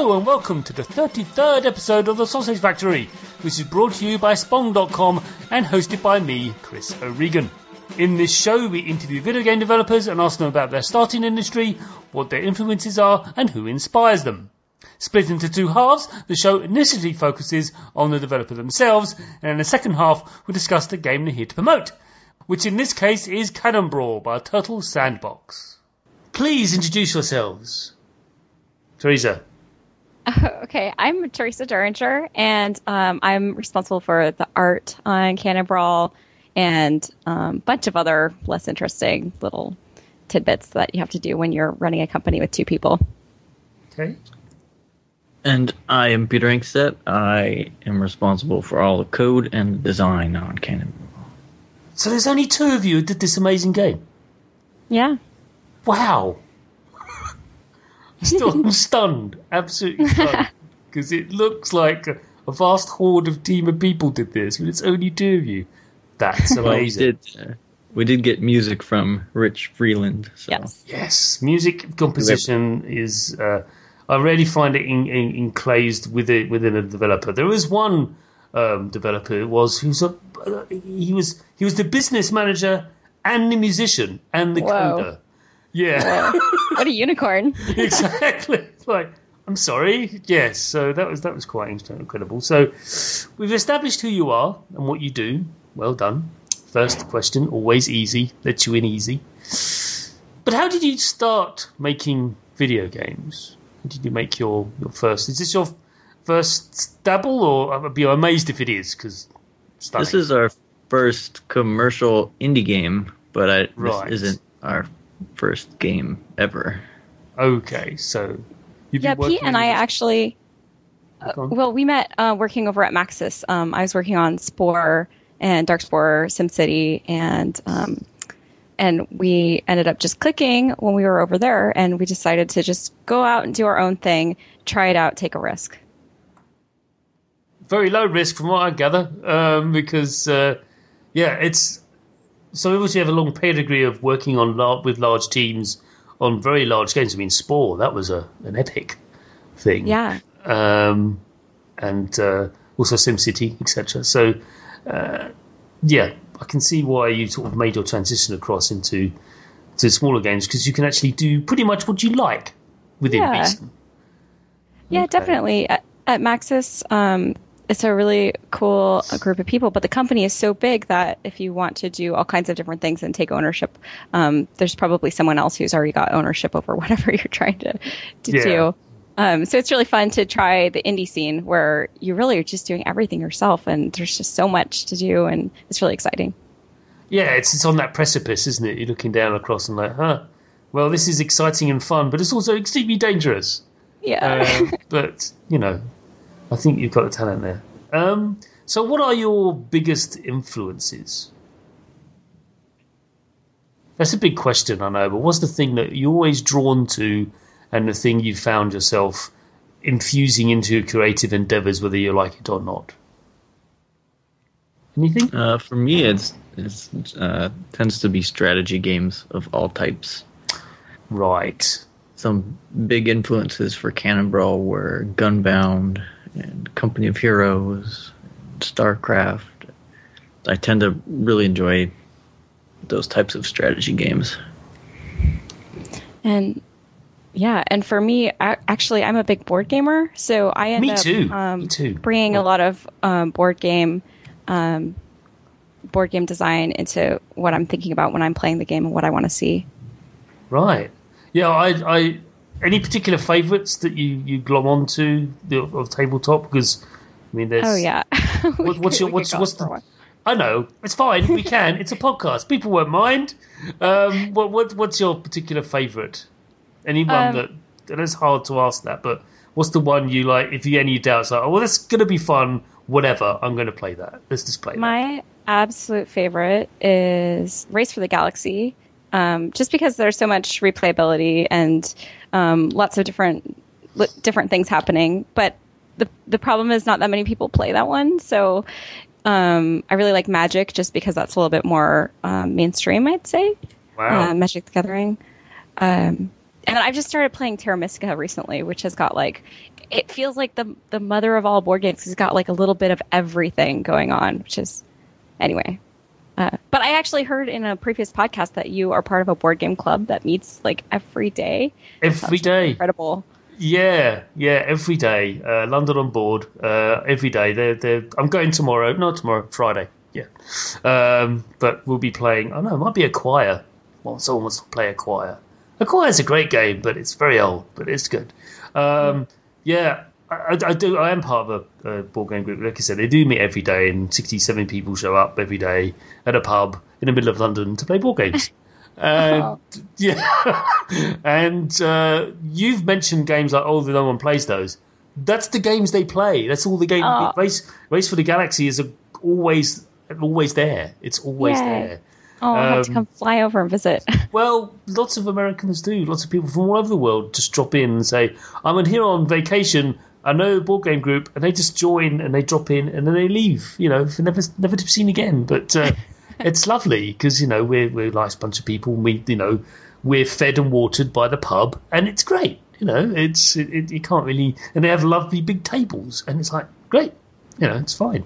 Hello and welcome to the 33rd episode of The Sausage Factory, which is brought to you by Spong.com and hosted by me, Chris O'Regan. In this show, we interview video game developers and ask them about their starting industry, what their influences are, and who inspires them. Split into two halves, the show initially focuses on the developer themselves, and in the second half, we discuss the game they're here to promote, which in this case is Cannon Brawl by Turtle Sandbox. Please introduce yourselves. Theresa. Okay, I'm Theresa Duringer, and um, I'm responsible for the art on Cannon Brawl and a um, bunch of other less interesting little tidbits that you have to do when you're running a company with two people. Okay. And I am Peter Angstadt. I am responsible for all the code and design on Cannon Brawl. So there's only two of you who did this amazing game. Yeah. Wow. Still, I'm stunned, absolutely stunned, because it looks like a, a vast horde of team of people did this, but it's only two of you. That's Well, we amazing. did, uh, we did get music from Rich Freeland. So. Yes. Yes, music composition is. Uh, I rarely find it in, in, enclosed within within a developer. There was one um, developer who was who's a uh, he was he was the business manager and the musician and the Whoa. coder. Yeah. What a unicorn. exactly. Like, I'm sorry. Yes. So that was that was quite incredible. So we've established who you are and what you do. Well done. First question, always easy. Let you in easy. But how did you start making video games? How did you make your, your first? Is this your first dabble, or I'd be amazed if it is because This is our first commercial indie game, but I, Right. this isn't our first game ever. okay. So you've yeah, been Pete and I this- actually, Go on. well, we met uh, working over at Maxis. Um, I was working on Spore and Darkspore, SimCity, and um, and we ended up just clicking when we were over there, and we decided to just go out and do our own thing, try it out, take a risk. very low risk from what I gather, um, because uh, yeah, it's so obviously you have a long pedigree of working on lar- with large teams on very large games. I mean, Spore that was a an epic thing, Yeah, um, and uh, also SimCity, etc. So uh, yeah, I can see why you sort of made your transition across into to smaller games because you can actually do pretty much what you like within Yeah. Yeah, Okay. definitely. At, at Maxis, um, it's a really cool uh, group of people, but the company is so big that if you want to do all kinds of different things and take ownership, um, there's probably someone else who's already got ownership over whatever you're trying to, to Yeah. do. Um, so it's really fun to try the indie scene where you really are just doing everything yourself and there's just so much to do and it's really exciting. Yeah, it's it's on that precipice, isn't it? You're looking down across and like, huh. Well, this is exciting and fun, but it's also extremely dangerous. Yeah. Uh, but you know, I think you've got the talent there. Um, so, what are your biggest influences? That's a big question, I know. But what's the thing that you're always drawn to, and the thing you've found yourself infusing into your creative endeavors, whether you like it or not? Anything? Uh, for me, it's it's uh, tends to be strategy games of all types. Right. Some big influences for Cannon Brawl were Gunbound and Company of Heroes, StarCraft. I tend to really enjoy those types of strategy games. And yeah, and for me, a- actually, I'm a big board gamer, so I end Me up too. Um, Me too. bringing a lot of um, board game, um, board game design into what I'm thinking about when I'm playing the game and what I want to see. Right. Yeah, I, I any particular favourites that you you glom onto the, of tabletop? Because I mean, there's Oh yeah. What, what's your what's what's the, I know it's fine. We can. It's a podcast. People won't mind. Um, what what what's your particular favourite? Anyone Um, that it's hard to ask that, but what's the one you like? If you any doubts, like, oh, well, that's gonna be fun. Whatever, I'm going to play that. Let's just play that. My absolute favorite is Race for the Galaxy, um, just because there's so much replayability and um, lots of different different things happening. But the the problem is not that many people play that one, so um, I really like Magic just because that's a little bit more um, mainstream. I'd say Wow. uh, Magic the Gathering. Um, and I've just started playing Terra Mystica recently, which has got like it feels like the the mother of all board games. It's got like a little bit of everything going on, which is anyway. Uh, but I actually heard in a previous podcast that you are part of a board game club that meets like every day. every day. Incredible. Yeah, yeah, every day. Uh, London on board. Uh, every day. They're, they're, I'm going tomorrow. Not tomorrow. Friday. Yeah. Um, but we'll be playing. I know it might be Acquire. Well, someone wants to play Acquire. A choir is a great game, but it's very old. But it's good. Um, yeah, I, I- I do. I am part of a, a board game group. Like I said, they do meet every day, and 60, 70 people show up every day at a pub in the middle of London to play board games. And yeah, and uh, you've mentioned games like oh, no one plays those. That's the games they play. That's all the game. Oh. Race Race for the Galaxy is a, always always there. It's always Yay. there. Oh, I'll have to Um, come fly over and visit. Well, lots of Americans do. Lots of people from all over the world just drop in and say, "I'm in here on vacation. I know a board game group," and they just join and they drop in and then they leave. You know, for never never to be seen again. But uh, it's lovely because you know we're we're a nice bunch of people. We you know we're fed and watered by the pub, and it's great. You know, it's it, it, you can't really, and they have lovely big tables, and it's like great. You know, it's fine.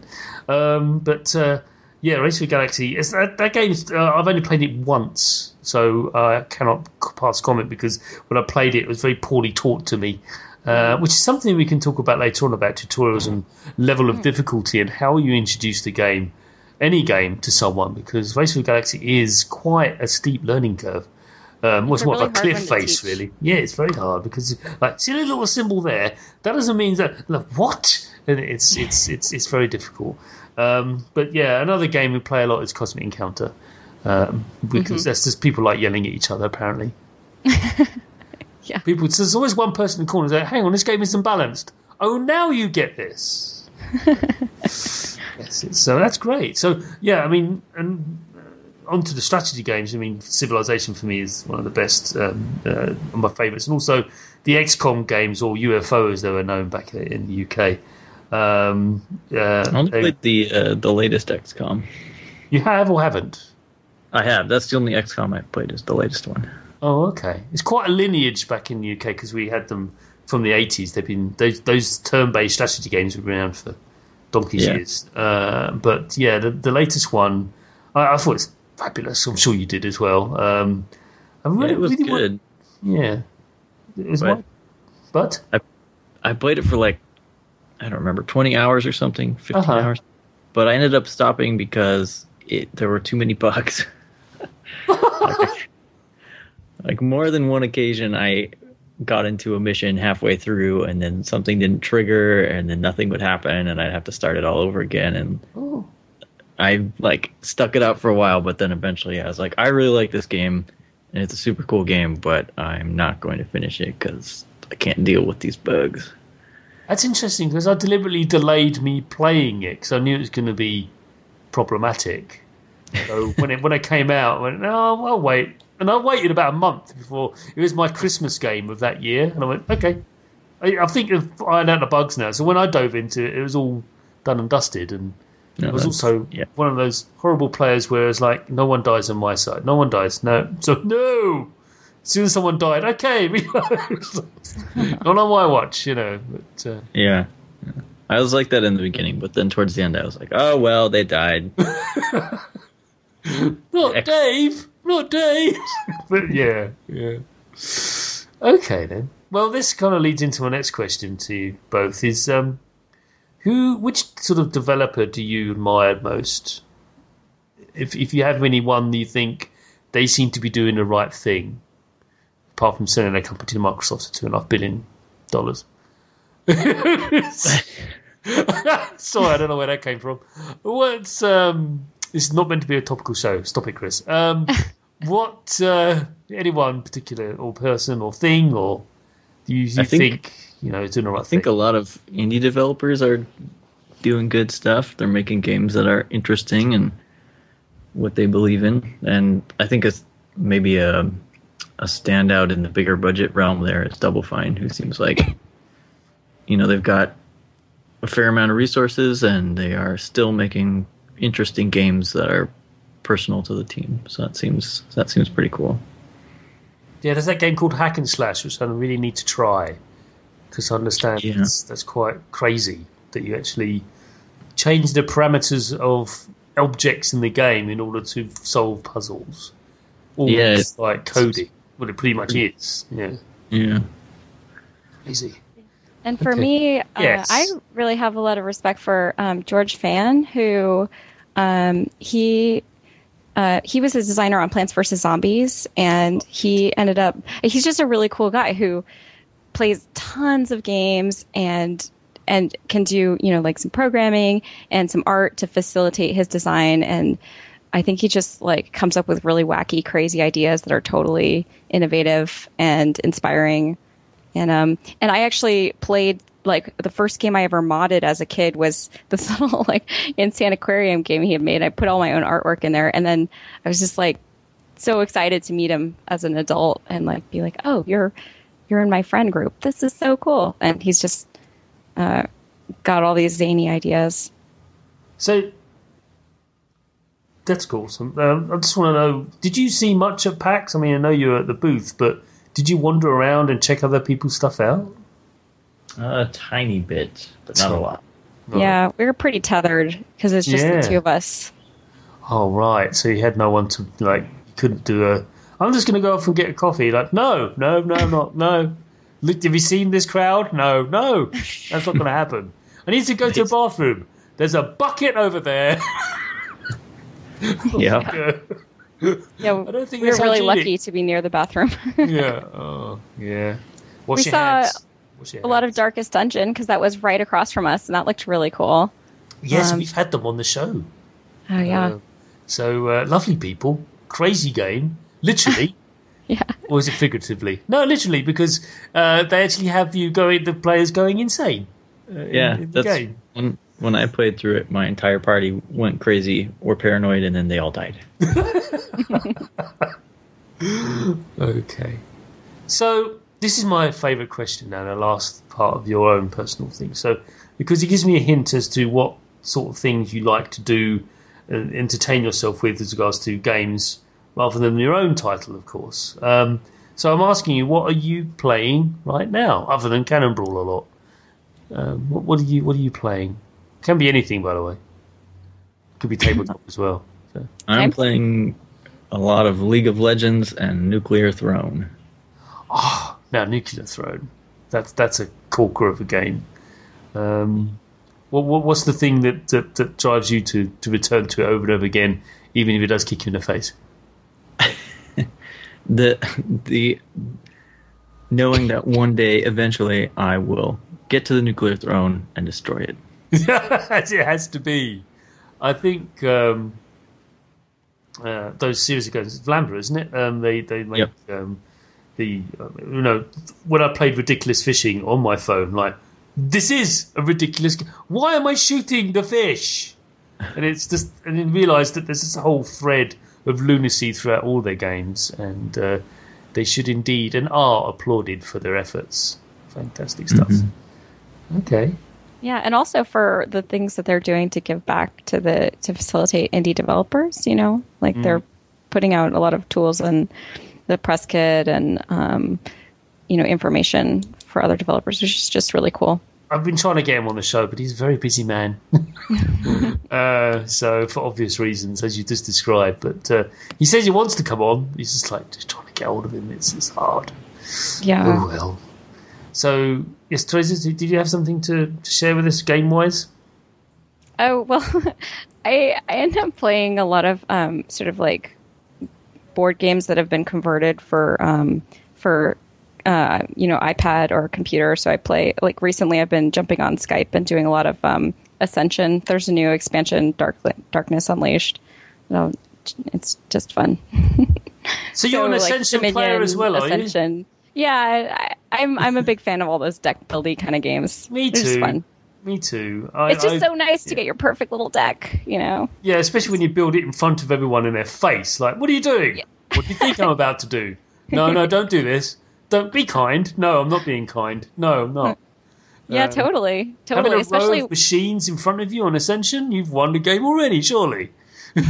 Um, but uh, yeah, Race for Galaxy. It's, that, that game's. Uh, I've only played it once, so I cannot pass comment because when I played it, it was very poorly taught to me. Uh, which is something we can talk about later on about tutorials and level of difficulty and how you introduce the game, any game, to someone because Race for the Galaxy is quite a steep learning curve. Um, well, it's a more of a cliff face, teach. really. Yeah, it's very hard because, like, see the little symbol there. That doesn't mean that. Like, what? And it's it's it's it's very difficult. Um, but yeah, another game we play a lot is Cosmic Encounter um, because Mm-hmm. that's just people like yelling at each other. Apparently, Yeah. people. So there's always one person in the corner saying, "Hang on, this game isn't balanced." Oh, now you get this. yes, so that's great. So yeah, I mean, and uh, onto the strategy games. I mean, Civilization for me is one of the best, um, uh, one of my favourites, and also the XCOM games or UFO as they were known back in the UK. Um, uh, I only they- played the uh, the latest XCOM. you have or haven't? I have. That's the only XCOM I've played. Is the latest one. Oh, okay. It's quite a lineage back in the UK because we had them from the eighties. They've been those those turn-based strategy games have been around for donkey's Yeah. years. Uh, but yeah, the, the latest one, I, I thought it was fabulous. I'm sure you did as well. Um, I Yeah, really, it was really good. yeah, it was. But- my- but I played it for like I don't remember twenty hours or something, 15 Uh-huh. hours. But I ended up stopping because it there were too many bugs. like, like more than one occasion, I got into a mission halfway through, and then something didn't trigger, and then nothing would happen, and I'd have to start it all over again. And oh, I like stuck it out for a while, but then eventually I was like, I really like this game, and it's a super cool game, but I'm not going to finish it because I can't deal with these bugs. that's interesting because I deliberately delayed me playing it because I knew it was going to be problematic. So when it when it came out, I went, no, I'll wait. And I waited about a month before it was my Christmas game of that year, and I went, okay. I, I think I've ironed out the bugs now. So when I dove into it, it was all done and dusted, and No, it was also yeah. one of those horrible players where it's like, no one dies on my side, no one dies, no. So no. As soon as someone died, okay, not on my watch, you know. But uh, Yeah. I was like that in the beginning, but then towards the end, I was like, "Oh well, they died." Not Ex- Dave. Not Dave. but yeah, yeah. Okay then. Well, this kind of leads into my next question to you both: is um, who, which sort of developer do you admire most? If if you have anyone that you think they seem to be doing the right thing, apart from selling their company to Microsoft for two and a half billion dollars. Sorry, I don't know where that came from. What's um? This is not meant to be a topical show. Stop it, Chris. Um, what uh, anyone particular or person or thing or do you, you think, think- you know doing the right I think a lot of indie developers are doing good stuff. They're making games that are interesting and what they believe in. And I think it's maybe a a standout in the bigger budget realm there is Double Fine, who seems like you know they've got a fair amount of resources and they are still making interesting games that are personal to the team. So that seems that seems pretty cool. Yeah, there's that game called Hack and Slash, which I really need to try because I understand Yeah. that's, that's quite crazy that you actually change the parameters of objects in the game in order to solve puzzles. Almost Yeah, it's- like coding. Well, it pretty much is. Yeah, Yeah. easy. And for Okay. me, uh, Yes. I really have a lot of respect for um, George Fan, who um, he uh, he was a designer on Plants vs Zombies, and he ended up he's just a really cool guy who plays tons of games and and can do you know like some programming and some art to facilitate his design and I think he just like comes up with really wacky, crazy ideas that are totally innovative and inspiring. And um and I actually played like the first game I ever modded as a kid was this little like insane aquarium game he had made. I put all my own artwork in there and then I was just like so excited to meet him as an adult and like be like, "Oh, you're you're in my friend group. This is so cool." And he's just uh got all these zany ideas. So that's awesome. Um, I just want to know: Did you see much at PAX? I mean, I know you were at the booth, but did you wander around and check other people's stuff out? A tiny bit, but not a lot. Yeah, we were pretty tethered because it's just Yeah. the two of us. Oh right, so you had no one to like. You couldn't do a. I'm just going to go off and get a coffee. Like, no, no, no, not no. Look, have you seen this crowd? No, no, that's not going to happen. I need to go to a bathroom. There's a bucket over there. Yeah. Yeah, I don't think we were really hygienic. lucky to be near the bathroom. yeah. Oh, yeah. Wash We your saw hands. Wash a lot of. Darkest Dungeon because that was right across from us, and that looked really cool. Yes, um, we've had them on the show. Oh yeah, Uh, so uh, lovely people, crazy game, literally. yeah. or is it figuratively? No, literally, because uh, they actually have you going, the players going insane. Uh, in- Yeah, in, the that's game. when when I played through it. My entire party went crazy or paranoid, and then they all died. Okay. So this is my favourite question now, the last part of your own personal thing. So because it gives me a hint as to what sort of things you like to do and entertain yourself with as regards to games, rather than your own title, of course. Um, so I'm asking you, what are you playing right now, other than Cannon Brawl a lot? Um, what, what are you What are you playing? Can be anything, by the way. Could be tabletop as well. So. I'm playing a lot of League of Legends and Nuclear Throne. Ah, now Nuclear Throne. That's that's a corker of a game. Um, what, what what's the thing that, that, that drives you to, to return to it over and over again, even if it does kick you in the face? The the knowing that one day eventually I will get to the Nuclear Throne and destroy it. As it has to be. I think um, uh, those series of games, Vlambeer, isn't it? Um, they they make Yep. um, the uh, you know when I played Ridiculous Fishing on my phone, like this is a ridiculous. g- Why am I shooting the fish? And it's just and then realised that there's this whole thread of lunacy throughout all their games, and uh, they should indeed and are applauded for their efforts. Fantastic stuff. Okay. Yeah, and also for the things that they're doing to give back to the to facilitate indie developers. You know, like they're putting out a lot of tools and the press kit and um, you know information for other developers, which is just really cool. I've been trying to get him on the show, but he's a very busy man. uh, so, for obvious reasons, as you just described. But uh, he says he wants to come on. He's just like just trying to get hold of him. It's, it's hard. Yeah. Oh well. So, yes, Theresa, did you have something to, to share with us game wise? Oh well, I I end up playing a lot of um, sort of like board games that have been converted for um, for uh, you know iPad or computer. So I play like recently. I've been jumping on Skype and doing a lot of um, Ascension. There's a new expansion, Dark Darkness Unleashed. So it's just fun. So you're an like, Ascension Dominion, player as well, are you? Yeah, I, I'm I'm a big fan of all those deck building kind of games. Me They're just too. fun. Me too. I, It's just I- so nice to get your perfect little deck. You know. Yeah, especially when you build it in front of everyone in their face. Like, what are you doing? What do you think I'm about to do? No, no, don't do this. Don't be kind. No, I'm not being kind. No, I'm not. Yeah, Um, totally, Having totally. a Especially row of machines in front of you on Ascension, you've won the game already, surely.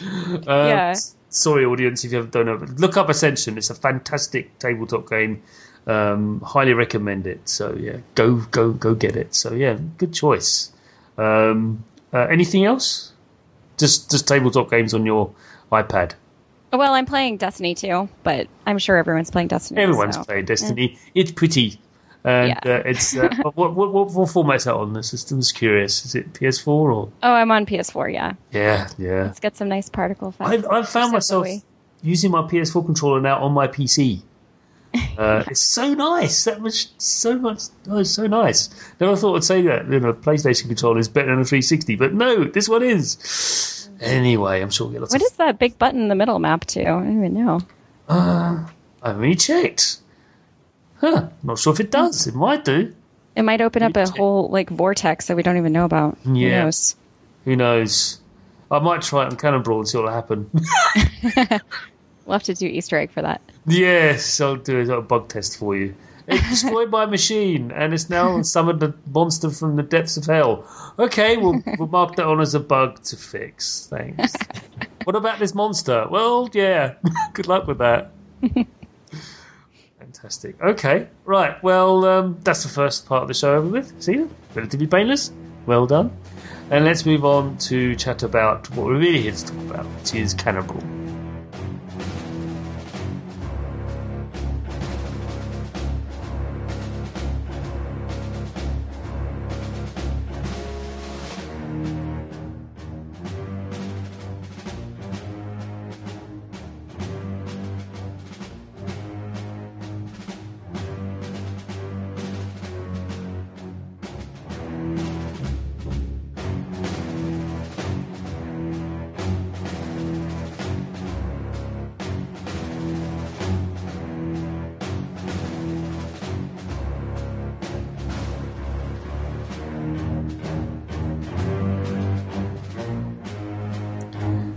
Uh, Yeah. Sorry, audience, if you don't know. but Look up Ascension. It's a fantastic tabletop game. Um, highly recommend it. So yeah, go go go get it. So yeah, good choice. Um, uh, anything else? Just just tabletop games on your iPad. well, I'm playing Destiny too, but I'm sure everyone's playing Destiny. Everyone's so. playing Destiny. It's pretty. And Yeah. uh, it's uh, what, what what what format's that on the system? Just curious. Is it PS4 or? Oh, I'm on PS4. Yeah, Yeah, yeah. let's get some nice particle effects. I've, I've found myself using my PS4 controller now on my PC. Uh, it's so nice. That was so much. Oh, so nice. Never thought I'd say that. You know, PlayStation controller is better than a 360, but no, this one is. Anyway, I'm sure we'll get lots What of. is that big button in the middle map to? I don't even know. I haven't really checked. Huh? Not sure if it does. It might do. It might open up a check. whole like vortex that we don't even know about. Who Yeah. knows? Who knows? I might try it on Cannon Brawl and see what'll happen. We'll have to do Easter egg for that. Yes, I'll do a little bug test for you. It destroyed my machine, and it's now summoned a monster from the depths of hell. Okay, we'll we'll mark that on as a bug to fix. Thanks. what about this monster? Well, yeah. Good luck with that. Fantastic. Okay, right. Well, um, that's the first part of the show over with. See, you. relatively painless. Well done. And let's move on to chat about what we're really here to talk about, which is Cannon Brawl.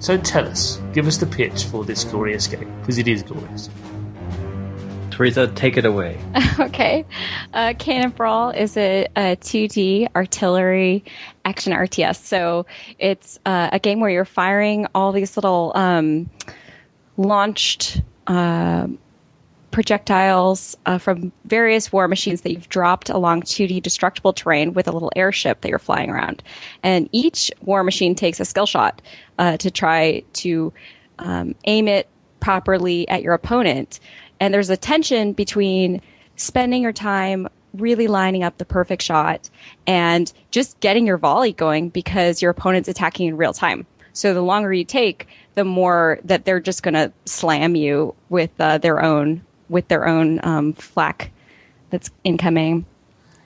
So tell us, give us the pitch for this glorious game, because it is glorious. Theresa, take it away. okay. Uh, Cannon Brawl is a, a 2D artillery action RTS. So it's uh, a game where you're firing all these little um, launched uh, projectiles uh, from various war machines that you've dropped along 2D destructible terrain with a little airship that you're flying around. And each war machine takes a skill shot uh, to try to um, aim it properly at your opponent. And there's a tension between spending your time really lining up the perfect shot and just getting your volley going because your opponent's attacking in real time. So the longer you take, the more that they're just going to slam you with uh, their own with their own um, flak that's incoming.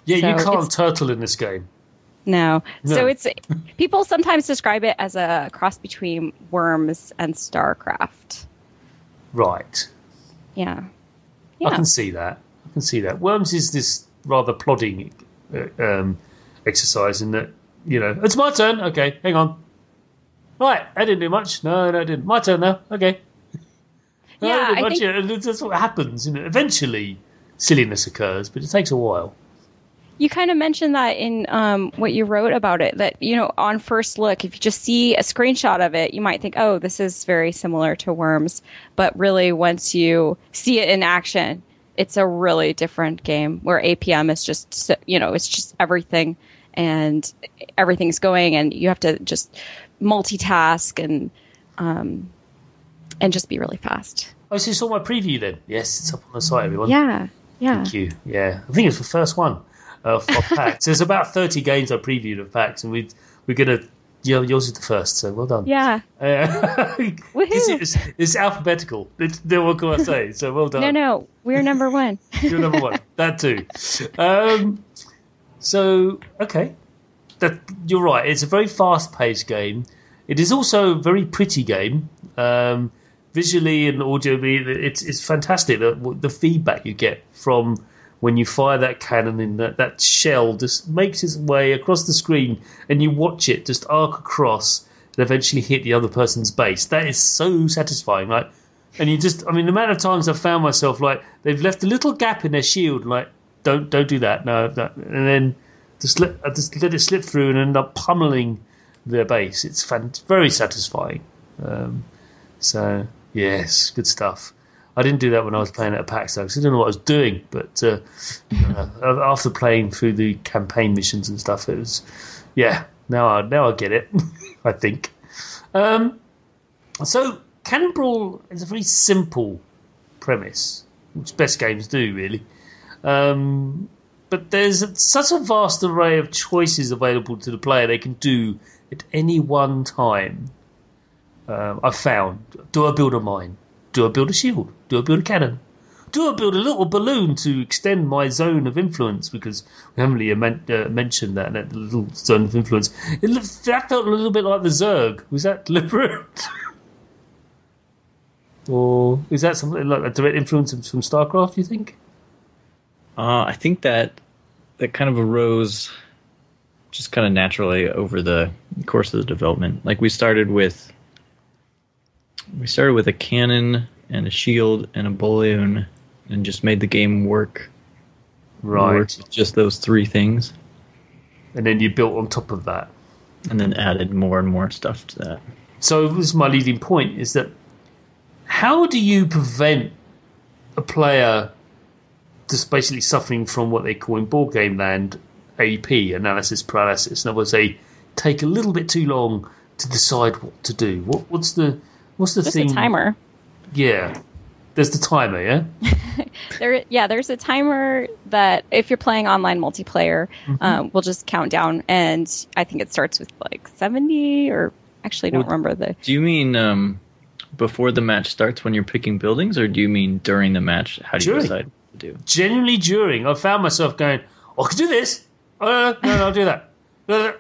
Yeah, So you can't turtle in this game. No. No. So it's people sometimes describe it as a cross between Worms and StarCraft. Right. Yeah. I can see that. I can see that. Worms is this rather plodding uh, um, exercise in that, you know, it's my turn. Okay, hang on. Right, I didn't do much. No, no, I didn't. My turn now. Okay. Yeah, I think- that's what happens. You know, eventually, silliness occurs, but it takes a while. You kind of mentioned that in um, what you wrote about it. That you know, on first look, if you just see a screenshot of it, you might think, "Oh, this is very similar to Worms." But really, once you see it in action, it's a really different game. Where APM is just, you know, it's just everything, and everything's going, and you have to just multitask and um, and just be really fast. Oh, so you saw my preview then? Yes, it's up on the site, everyone. Yeah, yeah. Thank you. Yeah, I think it's the first one of, of PAX. There's about 30 games I previewed of PAX, and we we're gonna Yeah, yours is the first, so well done. Yeah. Uh, Woohoo. it's, it's alphabetical. It's, what can I say? So well done. No, no, we're number one. You're number one. That too. Um, so okay, that you're right. It's a very fast-paced game. It is also a very pretty game. Um, visually and audio, it's it's fantastic. The, the feedback you get from when you fire that cannon in that, that shell just makes its way across the screen and you watch it just arc across and eventually hit the other person's base. That is so satisfying. Like, and you just, I mean, the amount of times I've found myself like they've left a little gap in their shield, like don't don't do that, no, that, and then just let just let it slip through and end up pummeling their base. It's fan- very satisfying. Um, so yes, good stuff. I didn't do that when I was playing at PAX though, because I didn't know what I was doing. But uh, uh, after playing through the campaign missions and stuff, it was yeah. Now I now I get it. I think. Um, so Cannon Brawl is a very simple premise, which best games do really. Um, but there's such a vast array of choices available to the player they can do at any one time. Uh, I've found. Do I build a mine? Do I build a shield? Do I build a cannon? Do I build a little balloon to extend my zone of influence? Because we haven't really uh, mentioned that, that little zone of influence. It looked, that felt a little bit like the Zerg. Was that deliberate? or is that something like a direct influence from StarCraft, you think? Uh, I think that that kind of arose just kind of naturally over the course of the development. Like we started with we started with a cannon and a shield and a balloon and just made the game work. Right. Work just those three things. And then you built on top of that. And then added more and more stuff to that. So this is my leading point is that how do you prevent a player just basically suffering from what they call in board game land AP, analysis paralysis. In other words, they take a little bit too long to decide what to do. What, what's the what's the Just thing? a timer. Yeah, there's the timer. Yeah. there, yeah. There's a timer that if you're playing online multiplayer, Mm-hmm. um, will just count down, and I think it starts with like 70 or actually I don't Well, remember the. Do you mean um, before the match starts when you're picking buildings, or do you mean during the match? How do you decide what to do? Generally, during I found myself going, oh, "I could do this." Oh, no, no, no, I'll do that. No, no.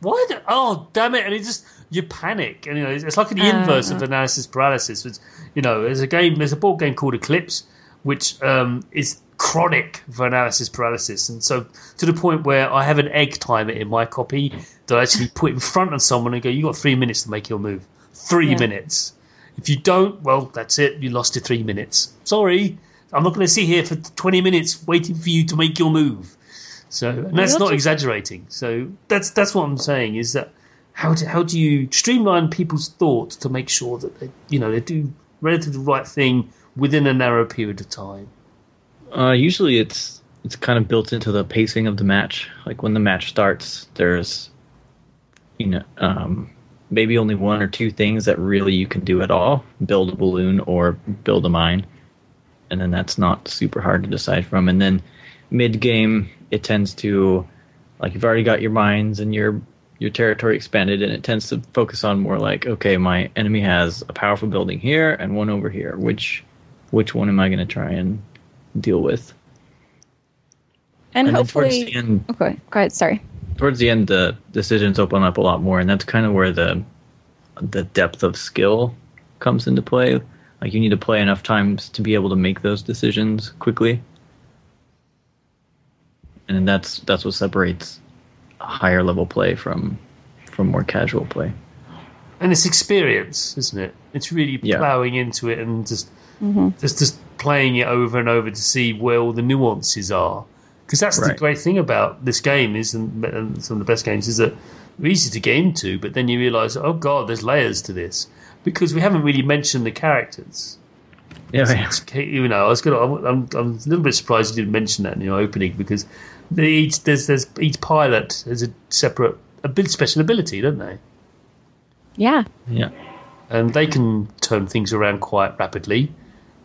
Why? Oh, damn it! And it just you panic, and you know it's, like the inverse of analysis paralysis. It's, you know, there's a game, there's a board game called Eclipse, which um, is chronic for analysis paralysis, and so to the point where I have an egg timer in my copy that I actually put in front of someone and go, "You got three minutes to make your move. Three Yeah. minutes. If you don't, well, that's it. You lost your three minutes. Sorry, I'm not going to sit here for 20 minutes waiting for you to make your move." So and that's not exaggerating. So that's that's what I'm saying is that how do, how do you streamline people's thoughts to make sure that they you know they do relatively the right thing within a narrow period of time? Uh, usually, it's it's kind of built into the pacing of the match. Like when the match starts, there's you know um, maybe only one or two things that really you can do at all: build a balloon or build a mine, and then that's not super hard to decide from. And then mid game, it tends to like you've already got your mines and your your territory expanded, and it tends to focus on more like, okay, my enemy has a powerful building here and one over here. Which which one am I going to try and deal with? And, towards hopefully, the end, oh, okay, go ahead. Sorry. towards the end, the decisions open up a lot more, and that's kind of where the the depth of skill comes into play. Like you need to play enough times to be able to make those decisions quickly, and that's that's what separates higher level play from from more casual play. And it's experience, isn't it? It's really Yeah. ploughing into it and just mm-hmm. just just playing it over and over to see where all the nuances are. Because that's the great thing about this game is, and, and some of the best games is that they're easy to get into, but then you realise, oh god, there's layers to this because we haven't really mentioned the characters. Yeah, It's- you know, I was gonna. I'm, I'm, I'm a little bit surprised you didn't mention that in your opening because they each there's there's each pilot has a separate a bit special ability, don't they? Yeah. yeah. And they can turn things around quite rapidly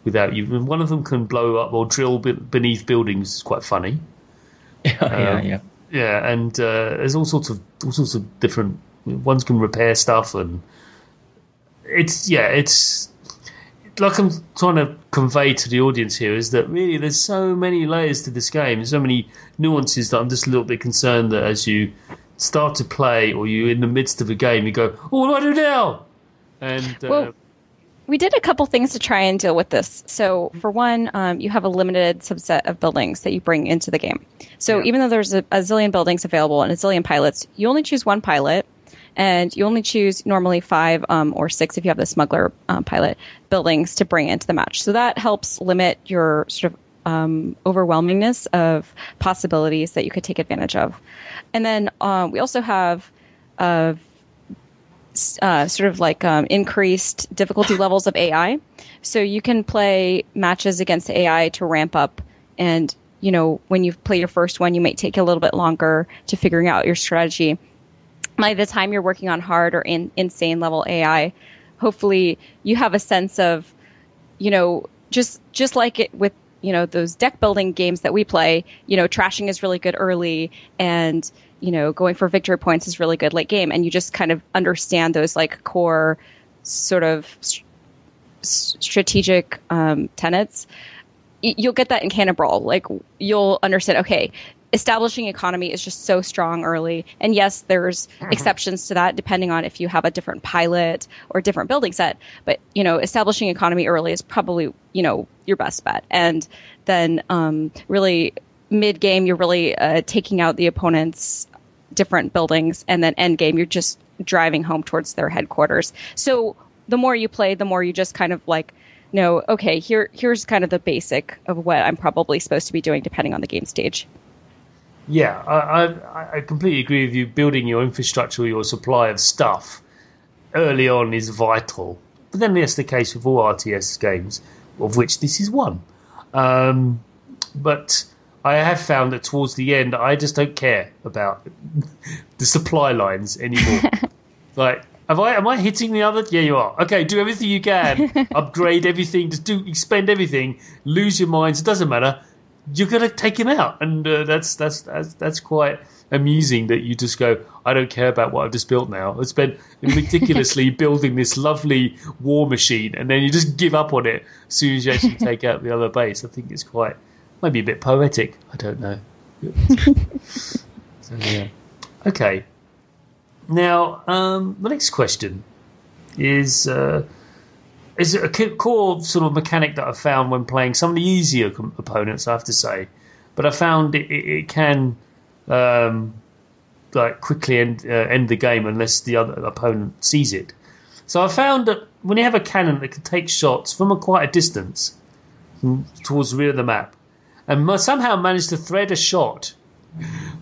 without you. and One of them can blow up or drill beneath buildings. It's quite funny. Yeah, yeah, Um, yeah. Yeah, and uh, there's all sorts of all sorts of different ones can repair stuff, and it's yeah, it's like I'm trying to convey to the audience here is that really there's so many layers to this game, so many nuances that I'm just a little bit concerned that as you start to play or you're in the midst of a game, you go, "Oh, what do I do now?" And uh, Well, we did a couple things to try and deal with this. So, for one, um, you have a limited subset of buildings that you bring into the game. So, Yeah. even though there's a, a zillion buildings available and a zillion pilots, you only choose one pilot, and you only choose normally five um, or six if you have the smuggler um, pilot buildings to bring into the match. So that helps limit your sort of um, overwhelmingness of possibilities that you could take advantage of. And then uh, we also have uh, uh, sort of like um, increased difficulty levels of AI. So you can play matches against AI to ramp up. And, you know, when you play your first one, you might take a little bit longer to figuring out your strategy. By the time you're working on hard or in, insane level AI, hopefully you have a sense of, you know, just just like it with you know those deck building games that we play. You know, trashing is really good early, and you know going for victory points is really good late game, and you just kind of understand those like core sort of s- s- strategic um, tenets. You'll get that in Cannon Brawl. Like you'll understand. Okay, establishing economy is just so strong early, and yes, there's exceptions to that depending on if you have a different pilot or different building set. But you know, establishing economy early is probably you know your best bet, and then um, really mid game you're really uh, taking out the opponent's different buildings, and then end game you're just driving home towards their headquarters. So the more you play, the more you just kind of like know, okay, here here's kind of the basic of what I'm probably supposed to be doing depending on the game stage. Yeah, I, I, I completely agree with you. Building your infrastructure, your supply of stuff early on is vital. But then that's the case with all RTS games, of which this is one. Um, but I have found that towards the end, I just don't care about the supply lines anymore. like, have I? Am I hitting the other? Yeah, you are. Okay, do everything you can, upgrade everything, just do expend everything, lose your minds. It doesn't matter you're gonna take him out, and uh, that's, that's that's that's quite amusing. That you just go, I don't care about what I've just built now. I spent ridiculously building this lovely war machine, and then you just give up on it as soon as you actually take out the other base. I think it's quite maybe a bit poetic. I don't know. so, yeah. Okay. Now, um, the next question is. Uh, is a core sort of mechanic that I found when playing some of the easier com- opponents. I have to say, but I found it, it, it can um, like quickly end uh, end the game unless the other opponent sees it. So I found that when you have a cannon that can take shots from a quite a distance towards the rear of the map, and somehow manage to thread a shot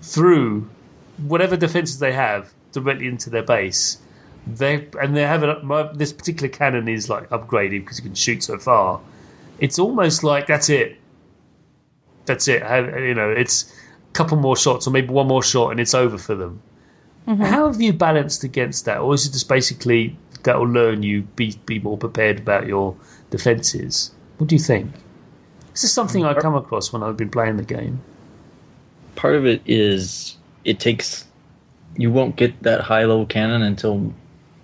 through whatever defenses they have directly into their base they and they have it. My, this particular cannon is like upgraded because you can shoot so far. It's almost like that's it. That's it. How- You know, it's a couple more shots or maybe one more shot and it's over for them. Mm-hmm. How have you balanced against that, or is it just basically that will learn you be be more prepared about your defenses? What do you think? This is something I come across when I've been playing the game. Part of it is it takes you won't get that high level cannon until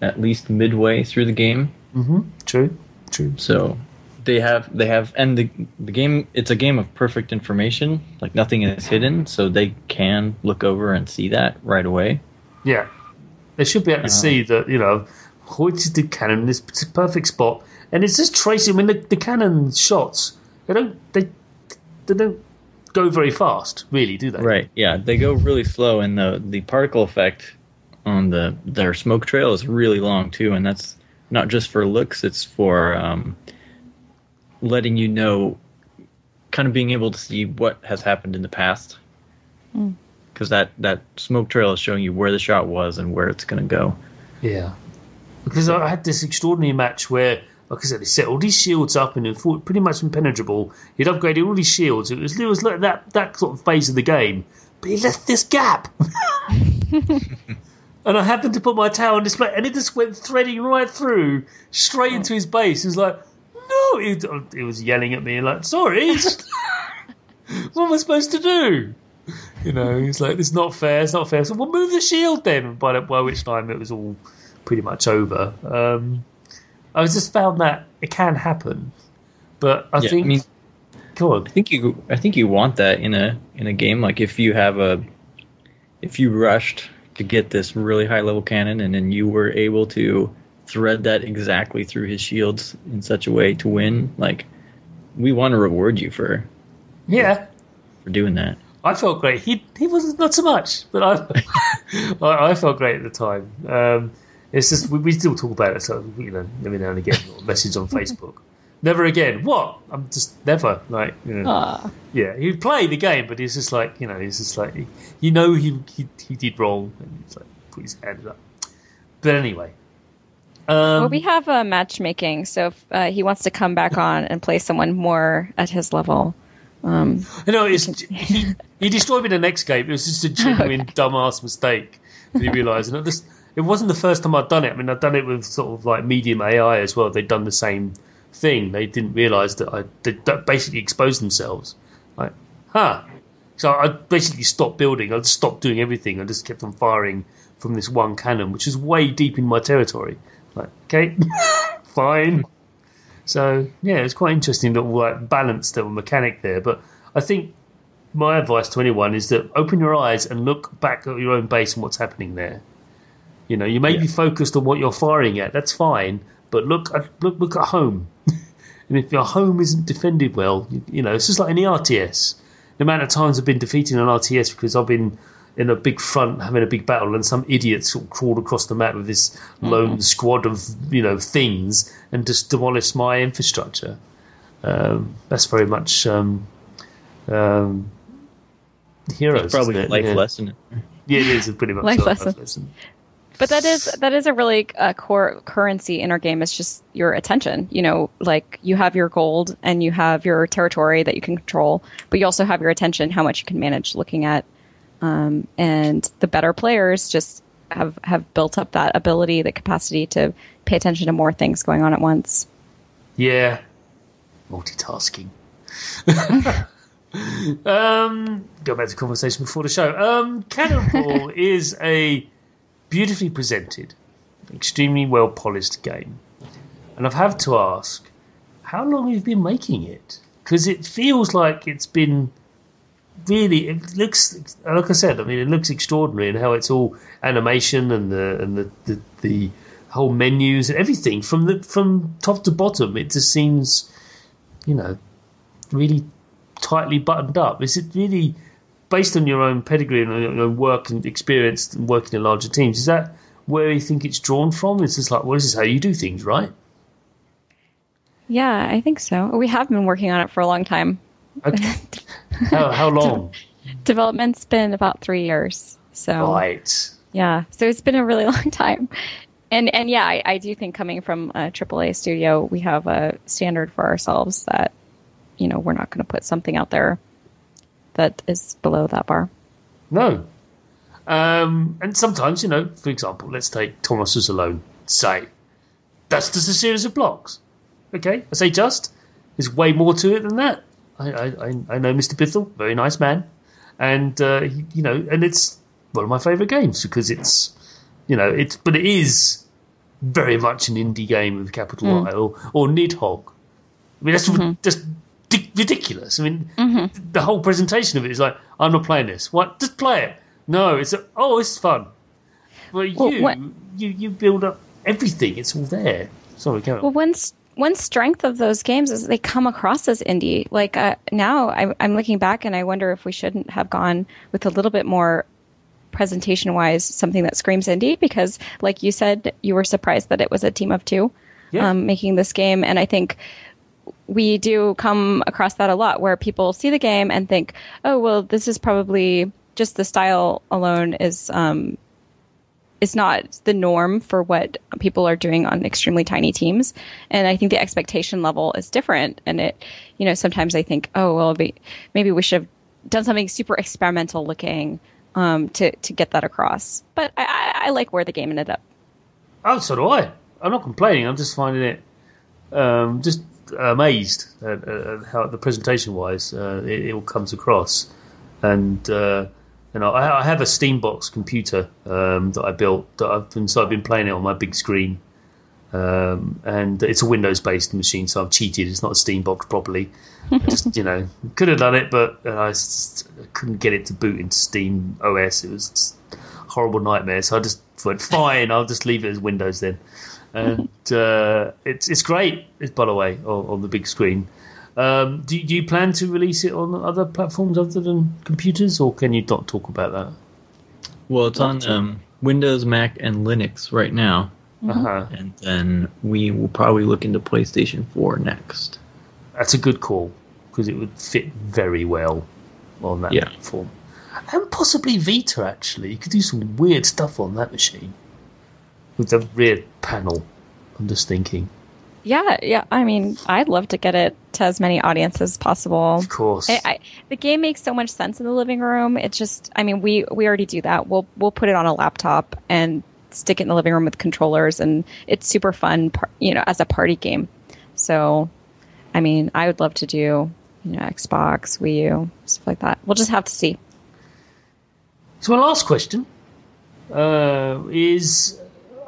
at least midway through the game. Mm-hmm. True. True. So they have they have and the the game it's a game of perfect information. Like nothing is hidden, so they can look over and see that right away. Yeah, they should be able to Uh-huh. see that you know, which is the cannon in this perfect spot, and it's just tracing. I mean, the, the cannon shots they don't they they don't go very fast, really, do they? Right. Yeah, they go really slow, and the the particle effect on the their smoke trail is really long too, and that's not just for looks; it's for um, letting you know, kind of being able to see what has happened in the past. Because that that smoke trail is showing you where the shot was and where it's going to go. Yeah, because I had this extraordinary match where. Like I said, he set all these shields up and it fought pretty much impenetrable. He'd upgraded all these shields. It was, it was like that, that sort of phase of the game. But he left this gap. and I happened to put my tower on display and it just went threading right through, straight into his base. He was like, no! He, he was yelling at me like, sorry. what am I supposed to do? You know, he's like, it's not fair, it's not fair. So we'll move the shield then. By, by which time it was all pretty much over. Um, I just found that it can happen, but I Yeah, think. I mean, go on. I think you I think you want that in a in a game like if you have a if you rushed to get this really high level cannon and then you were able to thread that exactly through his shields in such a way to win like we want to reward you for Yeah, for doing that. I felt great. He he was not so much, but I I, I felt great at the time. Um, it's just we, we still talk about it, so you know, every now and again, message on Facebook. Never again. What? I'm just never like you know. Aw. Yeah, he played the game, but he's just like you know, he's just like you know he he, he did wrong, and he's like put his hand up. But anyway, um, well, we have uh, matchmaking, so if uh, he wants to come back on and play someone more at his level, um, You know, it's, he, he destroyed me in the next game. It was just a genuine dumbass mistake that he realised. And it, just, it wasn't the first time I'd done it. I mean, I'd done it with sort of like medium AI as well. They'd done the same thing. They didn't realise that I they basically exposed themselves. Like, huh. So I basically stopped building. I stopped doing everything. I just kept on firing from this one cannon, which is way deep in my territory. Like, okay, fine. So yeah, it's quite interesting little like balanced little mechanic there. But I think my advice to anyone is that open your eyes and look back at your own base and what's happening there. You know, you may be focused on what you're firing at. That's fine, but look at look look at home. and if your home isn't defended well, you, you know, it's just like in the RTS. The amount of times I've been defeating an RTS because I've been in a big front having a big battle and some idiot sort of crawled across the map with this lone squad of you know things and just demolished my infrastructure. Um, that's very much um, um, heroes. It's probably a life yeah. lesson. Yeah, it is pretty much Life a life lesson. lesson. But that is that is a really uh, core currency in our game. It's just your attention. You know, like you have your gold and you have your territory that you can control, but you also have your attention, how much you can manage looking at. Um, and the better players just have have built up that ability, the capacity to pay attention to more things going on at once. Yeah, multitasking. um, go back to conversation before the show. Um, Cannon Brawl is a beautifully presented, extremely well polished game, and I've had to ask, how long have you been making it? Because it feels like it's been really. It looks like I said. I mean, it looks extraordinary in how it's all animation and the and the the, the whole menus and everything from the from top to bottom. It just seems, you know, really tightly buttoned up. Is it really based on your own pedigree and your own work and experience and working in larger teams? Is that where you think it's drawn from? It's just like, well, this is how you do things, right? Yeah, I think so. We have been working on it for a long time. Okay. how, how long? Development's been about three years. So Right. Yeah, so it's been a really long time, and and yeah, I, I do think coming from a AAA studio, we have a standard for ourselves that you know we're not going to put something out there that is below that bar. No. Um, and sometimes, you know, for example, let's take Thomas Was Alone. Say, that's just a series of blocks. Okay, I say just. There's way more to it than that. I, I, I- know Mr. Bithell, very nice man, and uh, you know, and it's one of my favourite games because it's, you know, it's but it is very much an indie game with capital I or or Nidhogg. I mean, that's just di- ridiculous. I mean, the whole presentation of it is like, I'm not playing this. What? Just play it. No, it's a, oh, it's fun. Well, you, what- you you build up everything. It's all there. Sorry, carry on. Well, one s- one strength of those games is they come across as indie. Like uh, now, I'm, I'm looking back and I wonder if we shouldn't have gone with a little bit more presentation wise something that screams indie because, like you said, you were surprised that it was a team of two Yeah. um, making this game, and I think we do come across that a lot where people see the game and think, oh, well, this is probably just the style alone is um, is not the norm for what people are doing on extremely tiny teams. And I think the expectation level is different. And it, you know, sometimes I think, oh, well, be- maybe we should have done something super experimental looking um, to to get that across. But I, I, I like where the game ended up. Oh, so do I. I'm not complaining. I'm just finding it um, just amazed at, at how the presentation wise uh, it, it all comes across. and uh, you know I, I have a Steambox computer um, that I built that I've been so I've been playing it on my big screen. Um, and it's a Windows-based machine, so I've cheated. It's not a Steambox properly. I just you know could have done it, but uh, I just couldn't get it to boot into Steam OS. It was horrible nightmare. So I just went fine. I'll just leave it as Windows then, and uh, it's it's great. It's by the way on, on the big screen. Um, do, do you plan to release it on other platforms other than computers, or can you not talk about that? Well, it's on um, Windows, Mac, and Linux right now, Uh-huh. and then we will probably look into PlayStation 4 next. That's a good call because it would fit very well on that Yeah. platform, and possibly Vita. Actually, you could do some weird stuff on that machine with the rear panel. I'm just thinking, Yeah, yeah. I mean, I'd love to get it to as many audiences as possible. of course. I, I, the game makes so much sense in the living room. It's just, I mean, we we already do that. We'll we'll put it on a laptop and stick it in the living room with controllers, and it's super fun, par- you know, as a party game. So, I mean, I would love to do, you know, Xbox, Wii U, stuff like that. We'll just have to see. So my last question uh, is: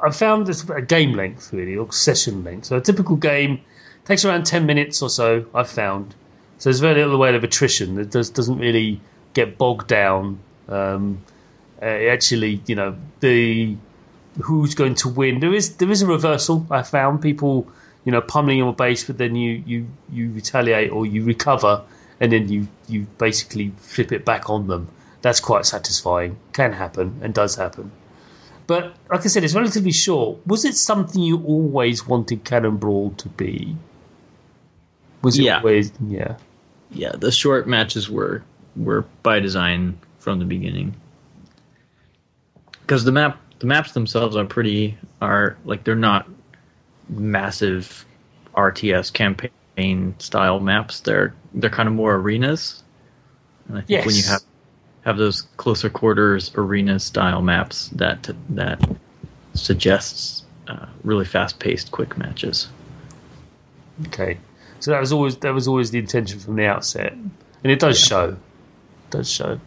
I found this a game length really, or session length. So a typical game takes around ten minutes or so. I've found. So there's very little way of attrition. It does, doesn't really get bogged down. Um, uh, actually, you know, the who's going to win. There is there is a reversal. I found people, you know, pummeling your base, but then you you you retaliate or you recover, and then you you basically flip it back on them. That's quite satisfying. Can happen and does happen. But like I said, it's relatively short. Was it something you always wanted Cannon Brawl to be? Was it Yeah. always yeah? Yeah, the short matches were were by design from the beginning. Because the map the maps themselves are pretty are like they're not massive RTS campaign style maps. They're they're kind of more arenas. And I think when you Yes. have have those closer quarters arena style maps that that suggests uh, really fast paced quick matches. Okay, so that was always that was always the intention from the outset, and it does show, it does show,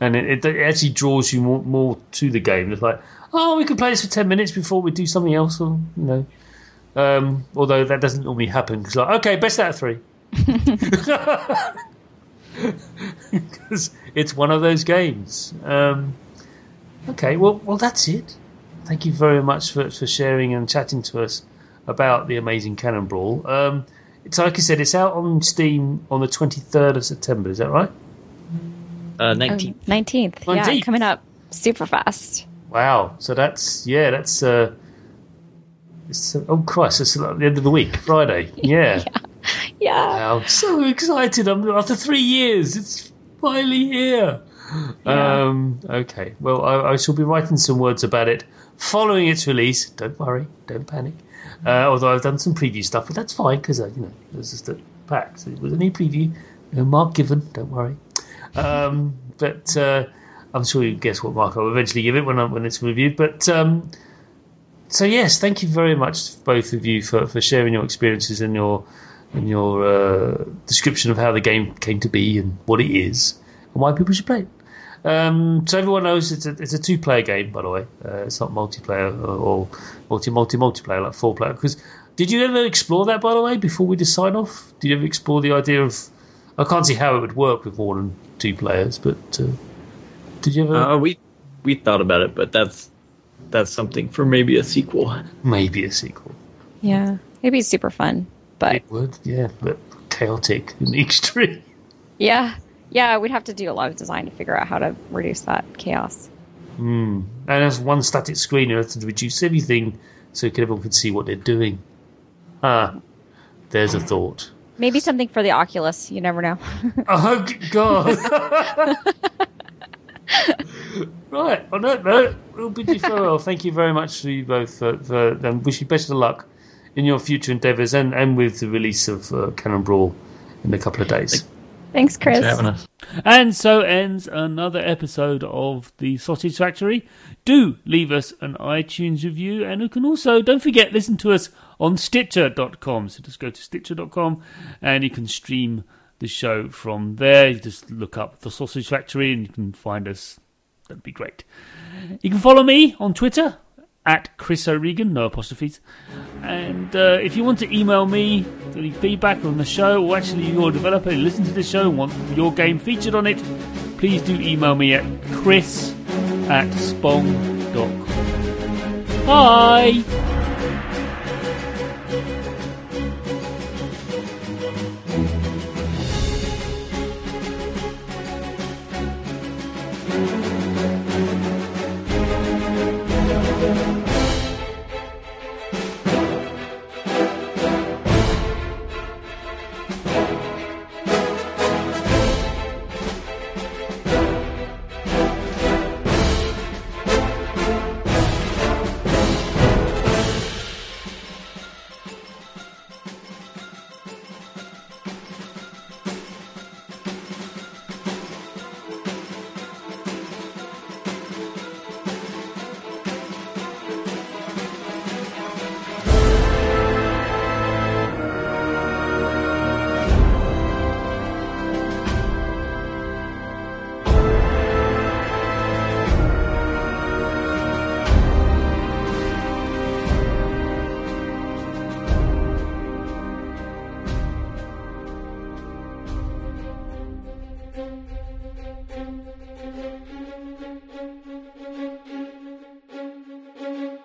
and it, it, it actually draws you more, more to the game. It's like, oh, we could play this for ten minutes before we do something else, or you know. Um, although that doesn't normally happen because like, okay, best out of three. Because it's one of those games. Um, okay, well, well, that's it. Thank you very much for, for sharing and chatting to us about the amazing Cannon Brawl. Um, it's like I said, it's out on Steam on the 23rd of September. Is that right? Uh, 19. Nineteenth, yeah, coming up super fast. Wow. So that's yeah, that's uh, it's, uh, oh Christ, it's at the end of the week, Friday. Yeah. Yeah, I'm so excited. I'm after three years. It's finally here. Yeah. Um, okay. Well, I, I shall be writing some words about it following its release. Don't worry. Don't panic. Uh, although I've done some preview stuff, but that's fine because uh, you know it was just a pack. So it was a preview. No mark given. Don't worry. Um, but uh, I'm sure you guess what mark I'll eventually give it when I, when it's reviewed. But um, so yes, thank you very much, both of you, for, for sharing your experiences and your and your uh, description of how the game came to be and what it is and why people should play it. Um, so everyone knows it's a, it's a two player game, by the way. Uh, it's not multiplayer or, or multi multi multiplayer like four player. Because did you ever explore that, by the way, before we just sign off? Did you ever explore the idea of? I can't see how it would work with more than two players, but uh, did you ever? Uh, we we thought about it, but that's that's something for maybe a sequel. maybe a sequel. yeah. It'd be super fun, but It would, yeah, but chaotic in the extreme. yeah, yeah, we'd have to do a lot of design to figure out how to reduce that chaos. And as one static screen, you have to reduce everything so everyone can see what they're doing. Ah, there's a thought. Maybe something for the Oculus. You never know. Oh, God. right, on that note, we'll bid you farewell. Thank you very much to you both for, for and wish you best of luck in your future endeavours and, and with the release of uh, Cannon Brawl in a couple of days. Thanks, Chris. Thanks for having us. And so ends another episode of the Sausage Factory. Do leave us an iTunes review, and you can also, don't forget, listen to us on Stitcher.com. So just go to Stitcher.com and you can stream the show from there. You just look up the Sausage Factory and you can find us. That'd be great. You can follow me on Twitter at Chris O'Regan, no apostrophes. And uh, if you want to email me any feedback on the show, or actually you're a developer and listen to the show and want your game featured on it, please do email me at chris at spong.com. Bye!